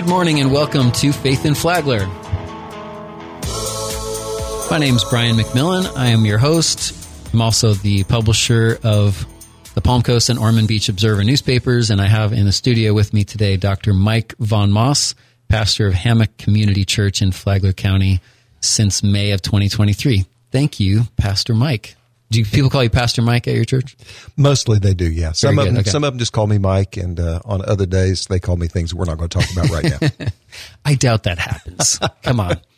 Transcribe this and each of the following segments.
Good morning and welcome to Faith in Flagler. My name is Brian McMillan. I am your host. I'm also the publisher of the Palm Coast and Ormond Beach Observer newspapers, and I have in the studio with me today Dr. Mike Von Moss, pastor of Hammock Community Church in Flagler County since May of 2023. Thank you, Pastor Mike. Do people call you Pastor Mike at your church? Mostly they do, yeah. Some Very of good, them, okay. some of them just call me Mike, and uh, on other days they call me things we're not going to talk about right now. I doubt that happens. Come on.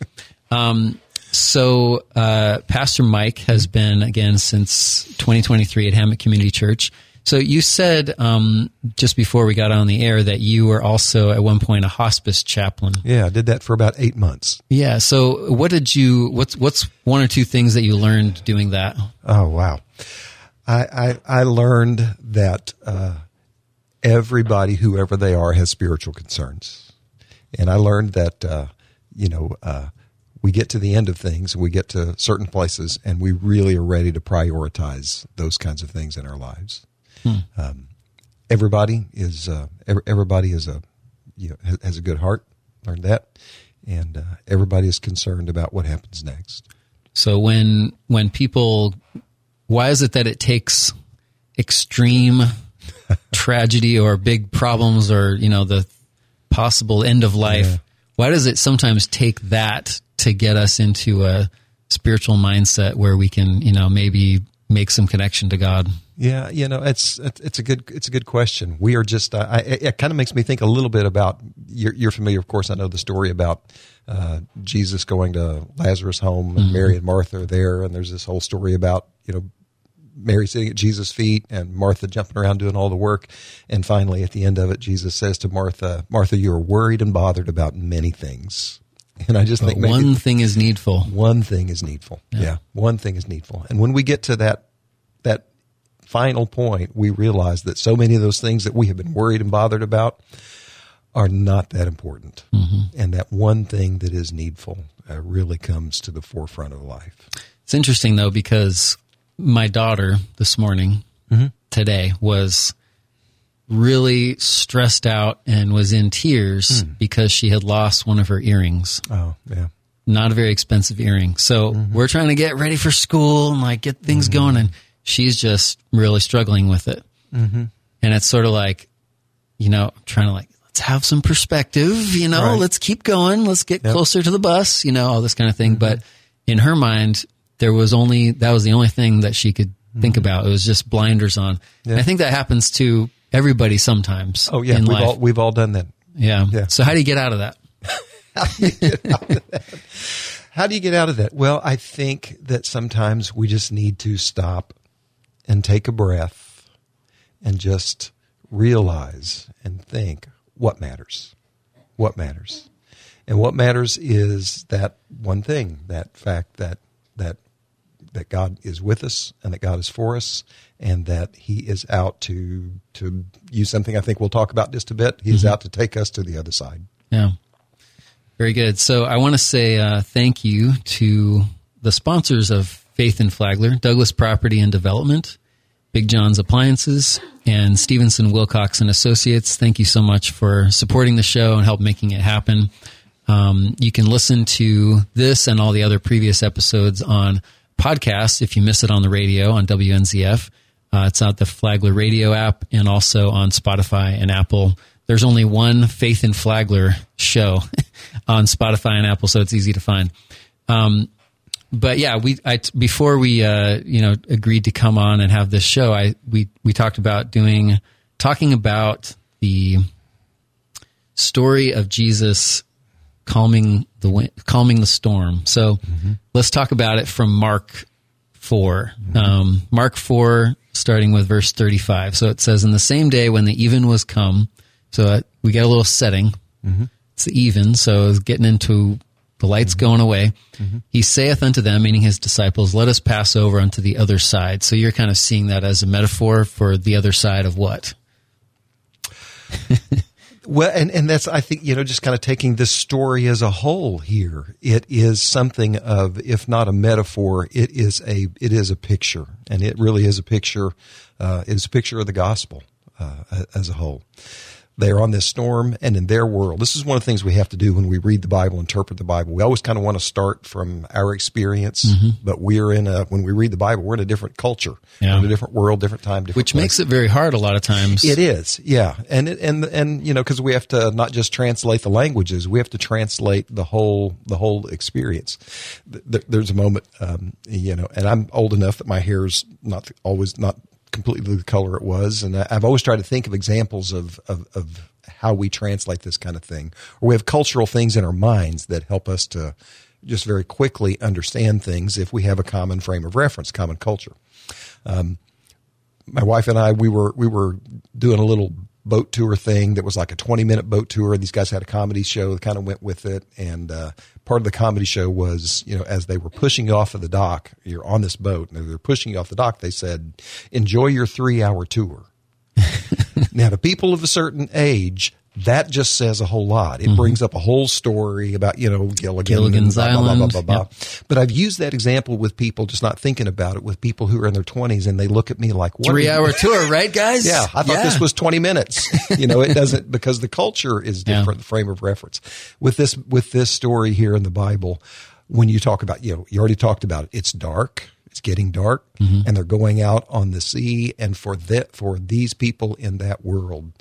Um, so, uh, Pastor Mike has been again since 2023 at Hammock Community Church. So, you said um, just before we got on the air that you were also at one point a hospice chaplain. yeah, I did that for about eight months. Yeah. So, what did you? What's what's one or two things that you learned doing that? Oh wow, I I, I learned that uh, everybody, whoever they are, has spiritual concerns, and I learned that uh, you know. Uh, we get to the end of things, we get to certain places, and we really are ready to prioritize those kinds of things in our lives. Um, everybody is uh, everybody is a you know, has, a good heart. Learned that, and uh, everybody is concerned about what happens next. So when when people, why is it that it takes extreme tragedy or big problems or you know the possible end of life? Why does it sometimes take that to get us into a spiritual mindset where we can you know maybe make some connection to God? Yeah, you know, it's it's a good it's a good question. We are just uh, I, it, kind of makes me think a little bit about you're, you're familiar, of course. I know the story about uh, Jesus going to Lazarus' home and Mary and Martha are there, and there's this whole story about you know Mary sitting at Jesus' feet and Martha jumping around doing all the work, and finally at the end of it, Jesus says to Martha, "Martha, you are worried and bothered about many things." And I just But think maybe one thing is needful. one thing is needful. Yeah. One thing is needful. And when we get to that that final point, we realize that so many of those things that we have been worried and bothered about are not that important. And that one thing that is needful uh, really comes to the forefront of life. It's interesting though because my daughter this morning today was really stressed out and was in tears hmm. because she had lost one of her earrings. Oh, yeah. Not a very expensive earring. So mm-hmm. we're trying to get ready for school and like get things mm-hmm. going and she's just really struggling with it. Mm-hmm. And it's sort of like, you know, trying to like, let's have some perspective, you know, Right. let's keep going. Let's get closer to the bus, you know, all this kind of thing. Mm-hmm. But in her mind, there was only, that was the only thing that she could think about. It was just blinders on. And I think that happens to everybody sometimes. Oh, yeah. We've life. all, we've all done that. yeah. Yeah. So how do you get out of that? How do you get out of that? Well, I think that sometimes we just need to stop and take a breath and just realize and think what matters. What matters. And what matters is that one thing, that fact that that that God is with us and that God is for us and that he is out to to use something I think we'll talk about just a bit. He is out to take us to the other side. Yeah. Very good. So I want to say uh, thank you to the sponsors of Faith in Flagler, Douglas Property and Development, Big John's Appliances, and Stevenson Wilcox and Associates. Thank you so much for supporting the show and help making it happen. Um, you can listen to this and all the other previous episodes on podcast if you miss it on the radio on WNZF. Uh, it's out the Flagler radio app and also on Spotify and Apple. There's only one Faith in Flagler show on Spotify and Apple, so it's easy to find. Um, but yeah, we I, before we uh, you know agreed to come on and have this show, I we we talked about doing talking about the story of Jesus calming the calming the storm. So let's talk about it from Mark 4. Um, Mark 4, starting with verse 35. So it says, In the same day when the even was come, so uh, we get a little setting. Mm-hmm. It's the even, so it's getting into the lights mm-hmm. going away. Mm-hmm. He saith unto them, meaning his disciples, Let us pass over unto the other side. So you're kind of seeing that as a metaphor for the other side of what? Well, and, and that's, I think, you know, just kind of taking this story as a whole here. It is something of, if not a metaphor, it is a, it is a picture. And it really is a picture, uh, it is a picture of the gospel, uh, as a whole. They're on this storm and in their world. This is one of the things we have to do when we read the Bible, interpret the Bible. We always kind of want to start from our experience, Mm-hmm. but we're in a, when we read the Bible, we're in a different culture, Yeah. in a different world, different time, different Which place. makes it very hard a lot of times. It is, yeah, and it, and and you know because we have to not just translate the languages, we have to translate the whole the whole experience. Th- th- There's a moment, um, you know, and I'm old enough that my hair's not always not completely the color it was, and I- I've always tried to think of examples of of, of how we translate this kind of thing, or we have cultural things in our minds that help us to just very quickly understand things if we have a common frame of reference, common culture. Um, my wife and I we were we were doing a little boat tour thing that was like a 20 minute boat tour. These guys had a comedy show that kind of went with it. And uh, part of the comedy show was you know as they were pushing you off of the dock you're on this boat and they're pushing you off the dock they said enjoy your three hour tour. Now to people of a certain age that just says a whole lot. It mm-hmm. brings up a whole story about, you know, Gilligan. Gilligan's blah, blah, blah, Island. blah, blah, blah. Yep. But I've used that example with people just not thinking about it, with people who are in their 20s and they look at me like, what Three hour tour, right, guys? yeah, I thought this was 20 minutes. You know, it doesn't because the culture is Yeah. different, the frame of reference. With this with this story here in the Bible, when you talk about, you know, you already talked about it. It's dark. It's getting dark mm-hmm. and they're going out on the sea and for that for these people in that world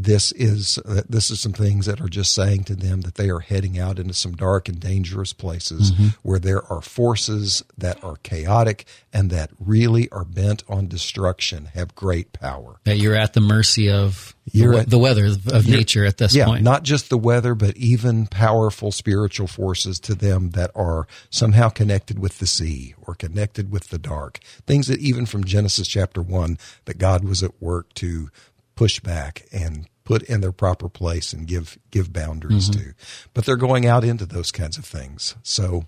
this is uh, this is some things that are just saying to them that they are heading out into some dark and dangerous places where there are forces that are chaotic and that really are bent on destruction have great power That you're at the mercy of the, You're we- at- the weather of nature at this yeah, point. not just the weather, but even powerful spiritual forces to them that are somehow connected with the sea or connected with the dark. Things that even from Genesis chapter one, that God was at work to push back and put in their proper place and give give boundaries to. But they're going out into those kinds of things. So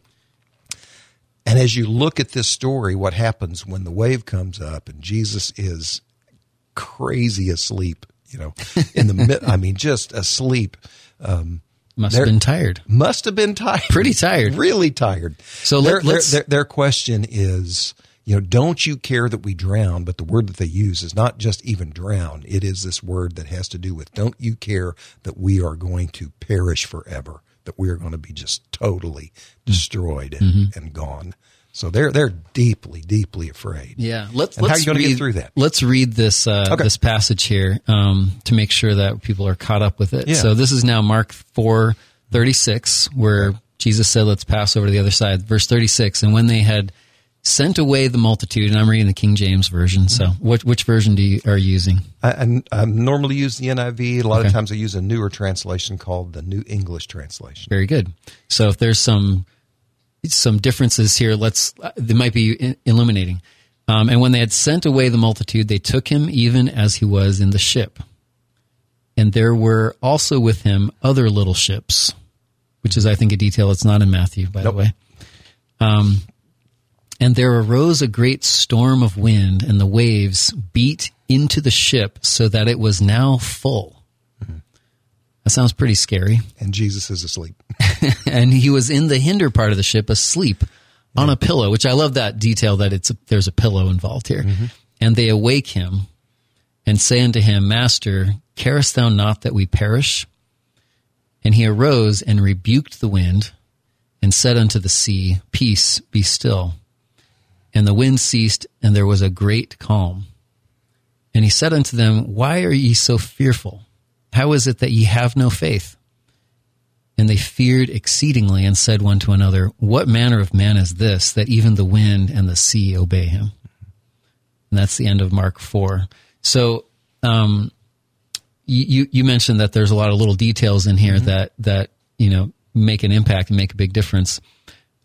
and as you look at this story, what happens when the wave comes up and Jesus is crazy asleep, you know, in the mid, I mean, just asleep. Um, Must have been tired. must have been tired. Pretty tired. Really tired. So let- their, let's- their, their question is, you know, don't you care that we drown? But the word that they use is not just even drown. It is this word that has to do with, don't you care that we are going to perish forever? That we are going to be just totally destroyed and, Mm-hmm. and gone. So they're, they're deeply, deeply afraid. Yeah, let's. And how let's you gonna get read- through that? Let's read this uh, Okay. this passage here um, to make sure that people are caught up with it. Yeah. So this is now Mark four thirty six, where Jesus said, "Let's pass over to the other side." Verse thirty six, and when they had sent away the multitude, and I'm reading the King James version. So, Mm-hmm. which which version do you are you using? I, I, I normally use the NIV. A lot Okay. of times I use a newer translation called the New English Translation. Very good. So if there's some some differences here, let's they might be illuminating. Um, and when they had sent away the multitude, they took him even as he was in the ship. And there were also with him other little ships, which is, I think, a detail that's not in Matthew, by Nope. the way. Um, and there arose a great storm of wind, and the waves beat into the ship so that it was now full. That sounds pretty scary And Jesus is asleep. and he was in the hinder part of the ship asleep on a pillow, which I love that detail that it's a, there's a pillow involved here. Mm-hmm. And they awake him and say unto him, Master, carest thou not that we perish? And he arose and rebuked the wind and said unto the sea, Peace, be still. And the wind ceased, and there was a great calm. And he said unto them, Why are ye so fearful? How is it that ye have no faith? And they feared exceedingly and said one to another, What manner of man is this that even the wind and the sea obey him? And that's the end of Mark 4. So, um, you, you mentioned that there's a lot of little details in here that, that, you know, make an impact and make a big difference.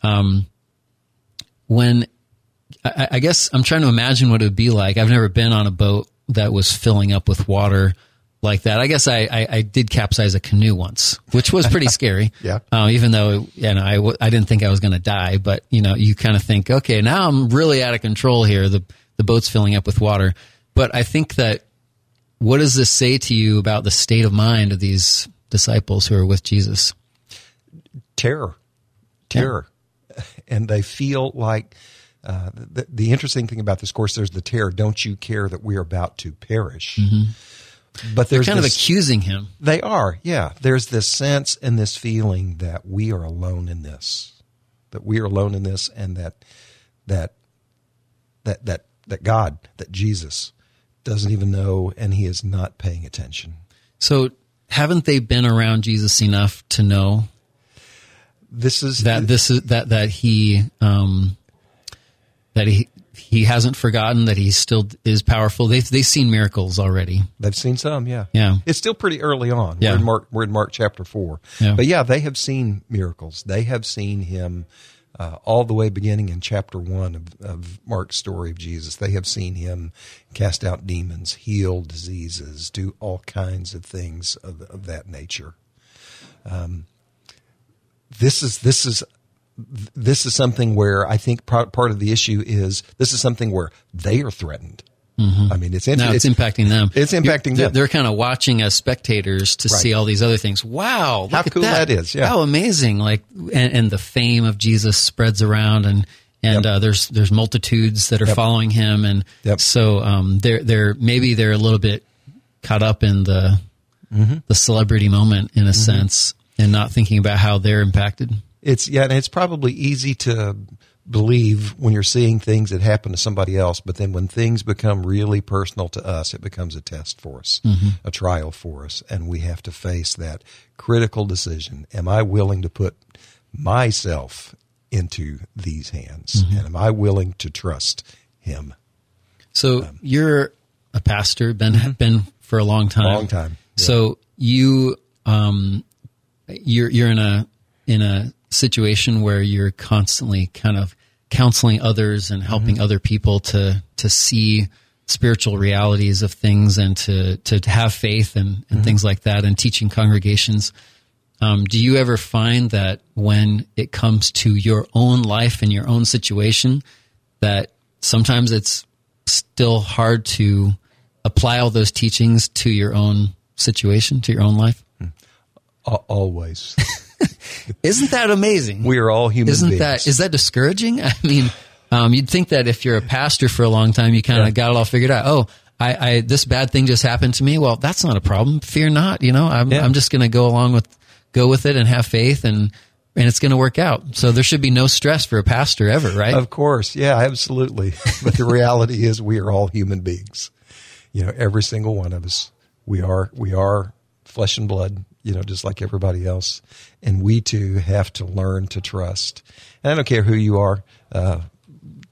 Um, when, I, I guess I'm trying to imagine what it would be like. I've never been on a boat that was filling up with water like that. I guess I, I, I did capsize a canoe once, which was pretty scary. Yeah. Uh, even though you know I, w- I didn't think I was going to die, but you know you kind of think, okay, now I'm really out of control here. The the boat's filling up with water. But I think that what does this say to you about the state of mind of these disciples who are with Jesus? terror, terror, and they feel like uh, the, the interesting thing about this course. There's the terror. Don't you care that we are about to perish? But They're there's kind of accusing him. They are, yeah. There's this sense and this feeling that we are alone in this, that we are alone in this, and that that that that that God, that Jesus, doesn't even know, and He is not paying attention. So haven't they been around Jesus enough to know This is that this is that that he um, that he he hasn't forgotten that he still is powerful. They've they've seen miracles already. They've seen some, yeah. Yeah. It's still pretty early on. Yeah. We're in Mark we're in Mark chapter four. Yeah. But yeah, they have seen miracles. They have seen him uh, all the way beginning in chapter one of, of Mark's story of Jesus. They have seen him cast out demons, heal diseases, do all kinds of things of, of that nature. Um, this is this is this is something where I think part, of the issue is this is something where they are threatened. I mean, it's, Now it's, impacting them. It's impacting They're, them. they're kind of watching as spectators to Right. see all these other things. Wow, look How cool that is, yeah. how amazing! Like, and, and the fame of Jesus spreads around, and and Yep. uh, there's there's multitudes that are Yep. following him, and Yep. so um, they're they're maybe they're a little bit caught up in the Mm-hmm. the celebrity moment in a sense, and not thinking about how they're impacted. It's yeah, and it's probably easy to believe when you're seeing things that happen to somebody else, but then when things become really personal to us, it becomes a test for us, a trial for us, and we have to face that critical decision. Am I willing to put myself into these hands? And am I willing to trust him? So Um, you're a pastor, been been for a long time. Mm-hmm. Long time, yeah. So you um you're you're in a in a situation where you're constantly kind of counseling others and helping Mm-hmm. other people to to see spiritual realities of things and to to have faith and, and Mm-hmm. things like that and teaching congregations. Um, do you ever find that when it comes to your own life and your own situation, that sometimes it's still hard to apply all those teachings to your own situation, to your own life? Al- Always. Isn't that amazing? we are all human Isn't beings. that is that discouraging? I mean, um, you'd think that if you're a pastor for a long time, you kind of Yeah. got it all figured out. Oh, I, I this bad thing just happened to me. Well, that's not a problem. Fear not. You know, I'm Yeah. I'm just going to go along with go with it and have faith and and it's going to work out. So there should be no stress for a pastor ever, right? Of course, yeah, absolutely. but the reality is, we are all human beings. You know, every single one of us. We are we are flesh and blood. You know, just like everybody else, and we too have to learn to trust. And I don't care who you are. Uh,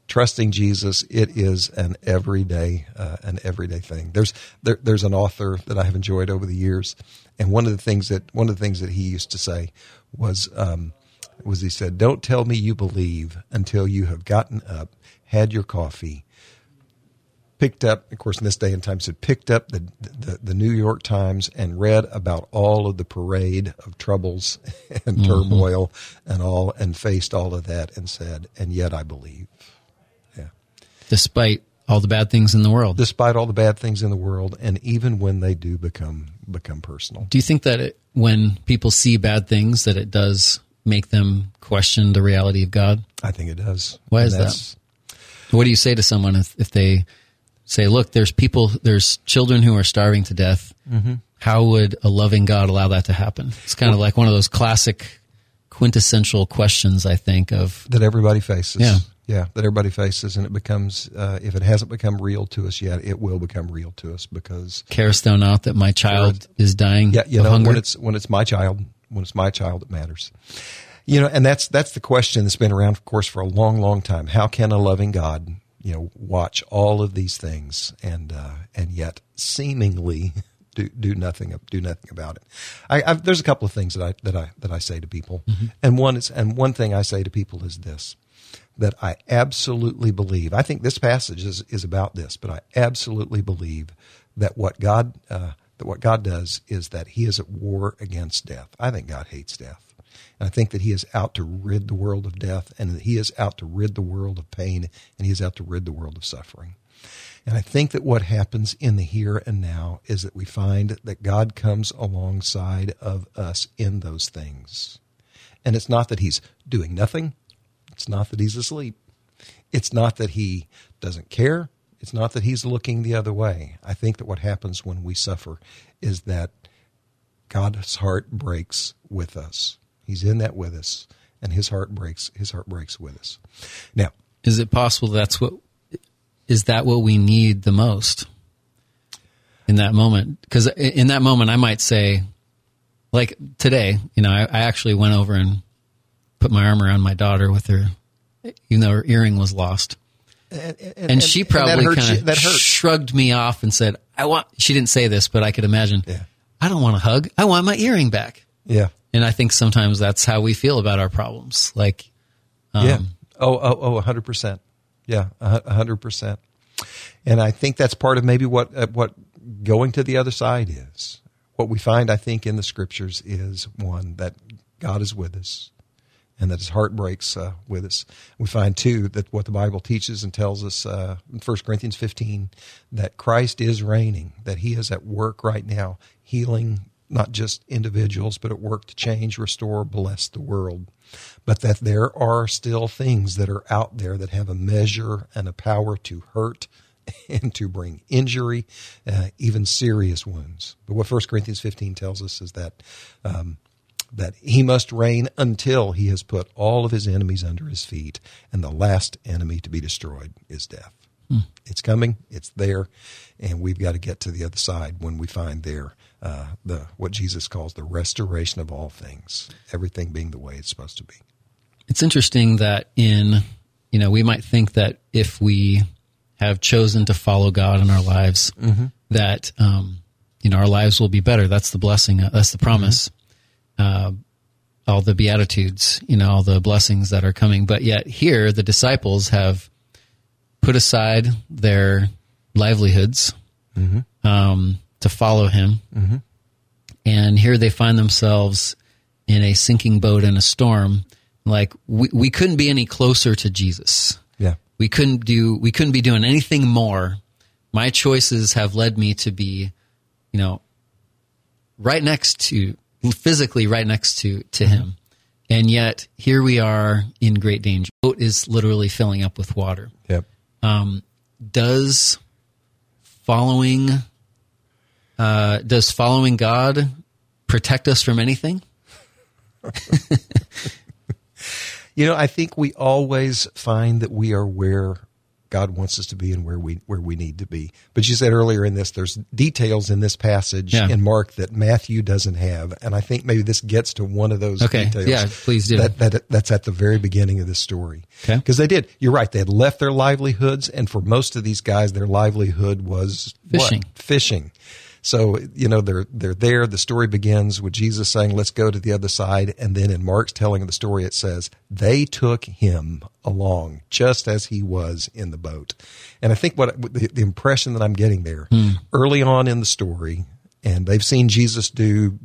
trusting Jesus, it is an everyday, uh, an everyday thing. There's there, there's an author that I have enjoyed over the years, and one of the things that one of the things that he used to say was um, was he said, "Don't tell me you believe until you have gotten up, had your coffee." Picked up, of course, in this day and time, said picked up the, the the New York Times and read about all of the parade of troubles and mm-hmm. turmoil and all, and faced all of that, and said, "And yet I believe." Yeah, Despite all the bad things in the world. despite all the bad things in the world, and even when they do become become personal. Do you think that it, when people see bad things, that it does make them question the reality of God? I think it does. Why And is that? What do you say to someone if, if they say, "Look, there's people, there's children who are starving to death. Mm-hmm. How would a loving God allow that to happen?" It's kind of like one of those classic, quintessential questions. I think of that everybody faces. Yeah. Yeah, that everybody faces, and it becomes, uh, if it hasn't become real to us yet, it will become real to us because, "Carest thou not that my child is dying yeah, you of know, hunger?" when it's when it's my child, when it's my child, it matters. You know, and that's that's the question that's been around, of course, for a long, long time. How can a loving God, you know, watch all of these things and uh, and yet seemingly do do nothing do nothing about it? I, I've, there's a couple of things that I that I that I say to people, and one is and one thing I say to people is this that I absolutely believe. I think this passage is, is about this, but I absolutely believe that what God uh, that what God does is that He is at war against death. I think God hates death, I think that He is out to rid the world of death, and that He is out to rid the world of pain, and He is out to rid the world of suffering. And I think that what happens in the here and now is that we find that God comes alongside of us in those things. And it's not that He's doing nothing. It's not that he's asleep. It's not that he doesn't care. It's not that he's looking the other way. I think that what happens when we suffer is that God's heart breaks with us. He's in that with us, and his heart breaks. His heart breaks with us. Now, Is it possible that's what is that what we need the most in that moment? Because in that moment, I might say, like today, you know, I, I actually went over and put my arm around my daughter with her, even though her earring was lost. and, And, she probably that hurts kind of shrugged me off and said, I want, she didn't say this, but I could imagine, Yeah. I don't want a hug. I want my earring back. Yeah, And I think sometimes that's how we feel about our problems. Like, um, yeah. Oh, oh, oh, hundred percent. Yeah, a hu- a hundred percent. And I think that's part of maybe what uh, what going to the other side is. What we find, I think, in the scriptures is one that God is with us, and that His heart breaks uh, with us. We find too that what the Bible teaches and tells us uh, in 1 Corinthians fifteen that Christ is reigning, that He is at work right now, healing not just individuals, but at work to change, restore, bless the world. But that there are still things that are out there that have a measure and a power to hurt and to bring injury, uh, even serious wounds. But what 1 Corinthians 15 tells us is that um, that he must reign until he has put all of his enemies under his feet, and the last enemy to be destroyed is death. It's coming, it's there, and we've got to get to the other side when we find there uh, the what Jesus calls the restoration of all things, everything being the way it's supposed to be. it's interesting that in you know we might think that if we have chosen to follow God in our lives, that um, you know our lives will be better. That's the blessing. uh, That's the promise. Uh, all the beatitudes, you know, all the blessings that are coming. But yet here, the disciples have put aside their livelihoods mm-hmm. um, to follow Him, mm-hmm. and here they find themselves in a sinking boat in a storm. Like we, we couldn't be any closer to Jesus. Yeah. We couldn't do we couldn't be doing anything more. My choices have led me to be, you know, right next to physically right next to to mm-hmm. him. And yet here we are in great danger. Boat is literally filling up with water. Yep. Does following uh, does following God protect us from anything? You know, I think we always find that we are where God wants us to be and where we where we need to be. But you said earlier in this, there's details in this passage Yeah. in Mark that Matthew doesn't have, and I think maybe this gets to one of those Okay. details. Yeah, please do. That, that that's at the very beginning of this story. Okay. because they did. You're right. They had left their livelihoods, and for most of these guys, their livelihood was what? Fishing. So you know they're they're there. The story begins with Jesus saying, "Let's go to the other side," and then in Mark's telling of the story, it says they took him along just as he was in the boat. And I think what the, the impression that I'm getting there hmm. early on in the story, and they've seen Jesus do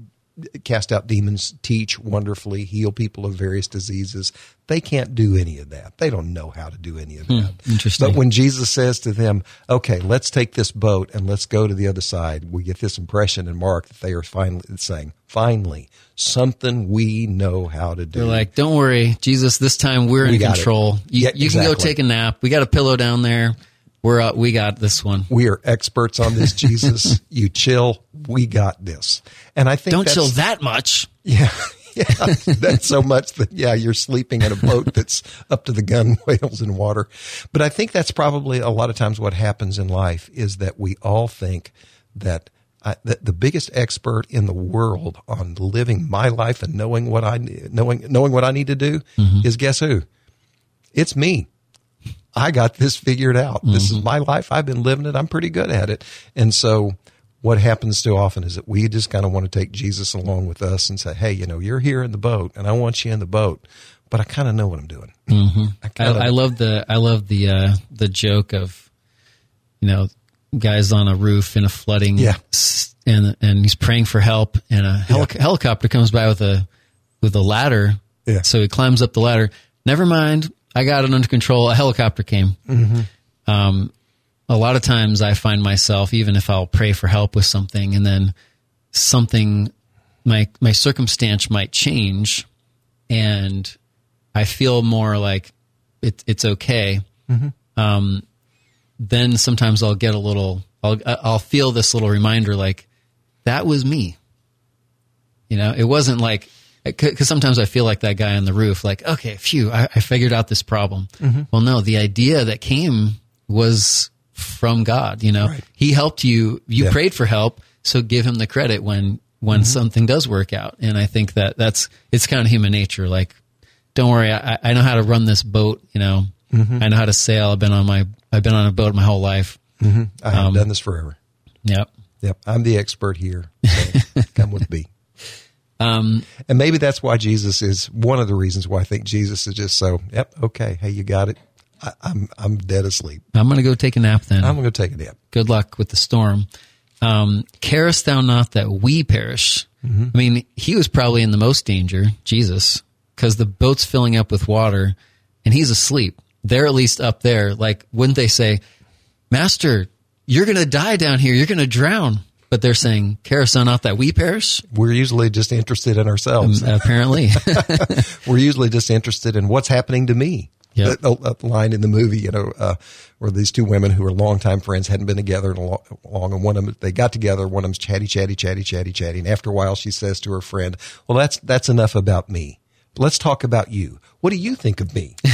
cast out demons, teach wonderfully, heal people of various diseases. They can't do any of that. They don't know how to do any of hmm, that. interesting. But when Jesus says to them, okay, let's take this boat and let's go to the other side, we get this impression in Mark that they are finally saying, finally, something we know how to do. They're like, don't worry, Jesus, this time we're in We it. control. You, Yeah, you can go take a nap. We got a pillow down there. We're uh, we got this one. we are experts on this, Jesus. you chill. We got this. And I think Don't chill that much. Yeah. Yeah, that's so much that yeah, you're sleeping in a boat that's up to the gunwales in water. But I think that's probably a lot of times what happens in life is that we all think that I, that the biggest expert in the world on living my life and knowing what I knowing knowing what I need to do is guess who? It's me. I got this figured out. This is my life. I've been living it. I'm pretty good at it. And so what happens too often is that we just kind of want to take Jesus along with us and say, Hey, you know, you're here in the boat and I want you in the boat, but I kind of know what I'm doing. Mm-hmm. I I, kind of, I love the I love the uh, the joke of you know guys on a roof in a flooding Yeah. and and he's praying for help and a heli- helicopter comes by with a with a ladder Yeah. so he climbs up the ladder never mind I got it under control a helicopter came Mm-hmm. um, a lot of times I find myself even if I'll pray for help with something and then something my my circumstance might change and I feel more like it, it's okay. Um, then sometimes I'll get a little, I'll, I'll feel this little reminder like, that was me. You know, it wasn't like, because sometimes I feel like that guy on the roof, like, okay, phew, I, I figured out this problem. Mm-hmm. Well, no, the idea that came was from God. You know, Right. He helped you. You Yeah. prayed for help, so give Him the credit when when something does work out. And I think that that's it's kind of human nature. Like, don't worry, I, I know how to run this boat. You know, I know how to sail. I've been on my I've been on a boat my whole life. I Um, have done this forever. Yep. Yep, I'm the expert here. So come with me. Um, And maybe that's why Jesus is one of the reasons why I think Jesus is just so. Yep, okay, hey, you got it. I, I'm I'm dead asleep. I'm going to go take a nap then. I'm going to take a nap. good luck with the storm. Um, carest thou not that we perish? I mean, he was probably in the most danger, Jesus, because the boat's filling up with water and he's asleep. They're at least up there. Like, wouldn't they say, Master, you're going to die down here. You're going to drown. But they're saying, carest thou not that we perish? We're usually just interested in ourselves. Apparently. We're usually just interested in what's happening to me. Yep. That, that line in the movie, you know, uh, where these two women who were longtime friends hadn't been together in a lo- long, and one of them they got together. One of them's chatty, chatty, chatty, chatty, chatty, and after a while, she says to her friend, "Well, that's that's enough about me. Let's talk about you. What do you think of me?"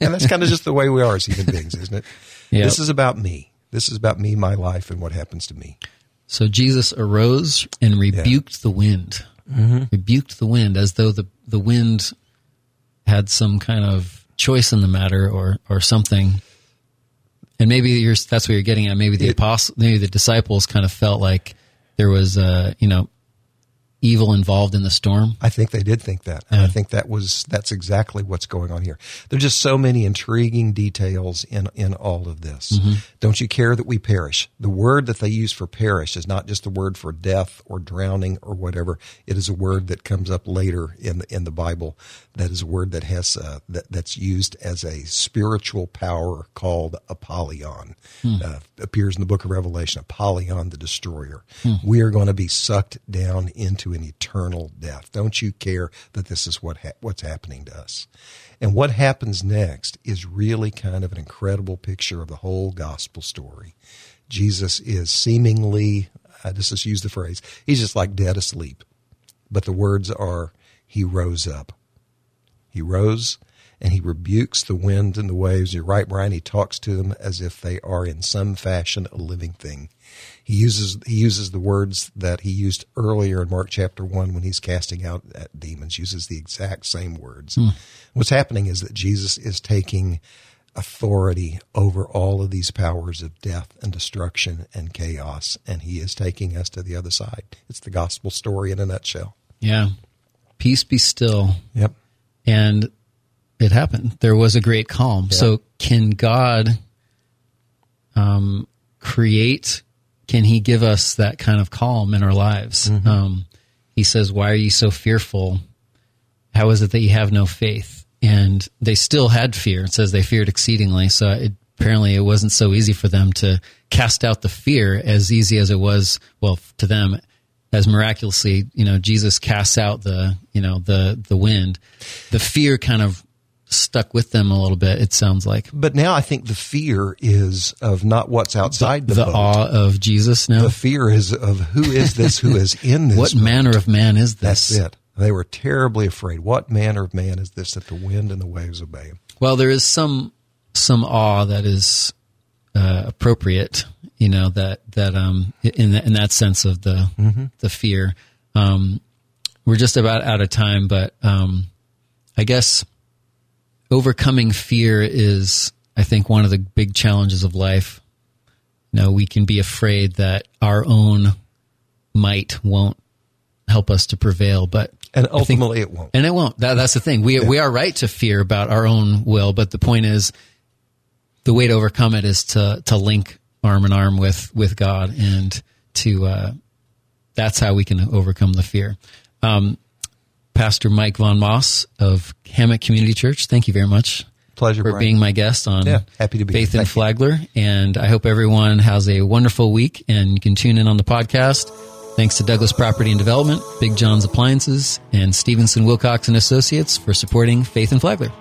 and that's kind of just the way we are as human beings, isn't it? Yep. This is about me. This is about me, my life, and what happens to me. So Jesus arose and rebuked the wind. Rebuked the wind as though the, the wind had some kind of choice in the matter or, or something. And maybe you're, that's what you're getting at. Maybe the apostle, maybe the disciples kind of felt like there was, uh, you know, evil involved in the storm. I think they did think that. And I think that was that's exactly what's going on here. There's just so many intriguing details in in all of this. Don't you care that we perish? The word that they use for perish is not just the word for death or drowning or whatever. It is a word that comes up later in the, in the Bible. That is a word that has uh, that that's used as a spiritual power called Apollyon. Uh, appears in the book of Revelation. Apollyon, the destroyer. We are going to be sucked down into an eternal death. Don't you care that this is what ha- what's happening to us? And what happens next is really kind of an incredible picture of the whole gospel story. Jesus is seemingly, I just just use the phrase, he's just like dead asleep. But the words are, he rose up. He rose and he rebukes the wind and the waves. You're right, Brian. He talks to them as if they are in some fashion a living thing. He uses he uses the words that he used earlier in Mark chapter one when he's casting out at demons. Uses the exact same words. Hmm. What's happening is that Jesus is taking authority over all of these powers of death and destruction and chaos, and he is taking us to the other side. It's the gospel story in a nutshell. Yeah. Peace be still. Yep. and it happened. There was a great calm. So, can God um, create? Can He give us that kind of calm in our lives? Um, he says, "Why are you so fearful? How is it that you have no faith?" And they still had fear. It says they feared exceedingly. So it, apparently, it wasn't so easy for them to cast out the fear as easy as it was. Well, to them, as miraculously, you know, Jesus casts out the, you know, the the wind. The fear kind of stuck with them a little bit. It sounds like But now I think the fear is of not what's outside the, the boat. awe of Jesus. Now, The fear is of who is this who is in this. what boat. manner of man is this? That's it. They were terribly afraid. What manner of man is this that the wind and the waves obey him? Well, there is some some awe that is uh, appropriate, you know that that um in in that sense of the the fear. Um, we're just about out of time, but um, I guess overcoming fear is, I think, one of the big challenges of life. You know, we can be afraid that our own might won't help us to prevail, but And I think- ultimately, it won't. and it won't. That, that's the thing. We we are right to fear about our own will, but the point is, the way to overcome it is to to link arm in arm with with God, and to uh, that's how we can overcome the fear. Um, Pastor Mike Von Moss of Hammock Community Church, thank you very much Pleasure, for Brian. being my guest on Yeah, happy to be Faith here. and. Flagler. And I hope everyone has a wonderful week and you can tune in on the podcast. Thanks to Douglas Property and Development, Big John's Appliances, and Stevenson Wilcox and Associates for supporting Faith and Flagler.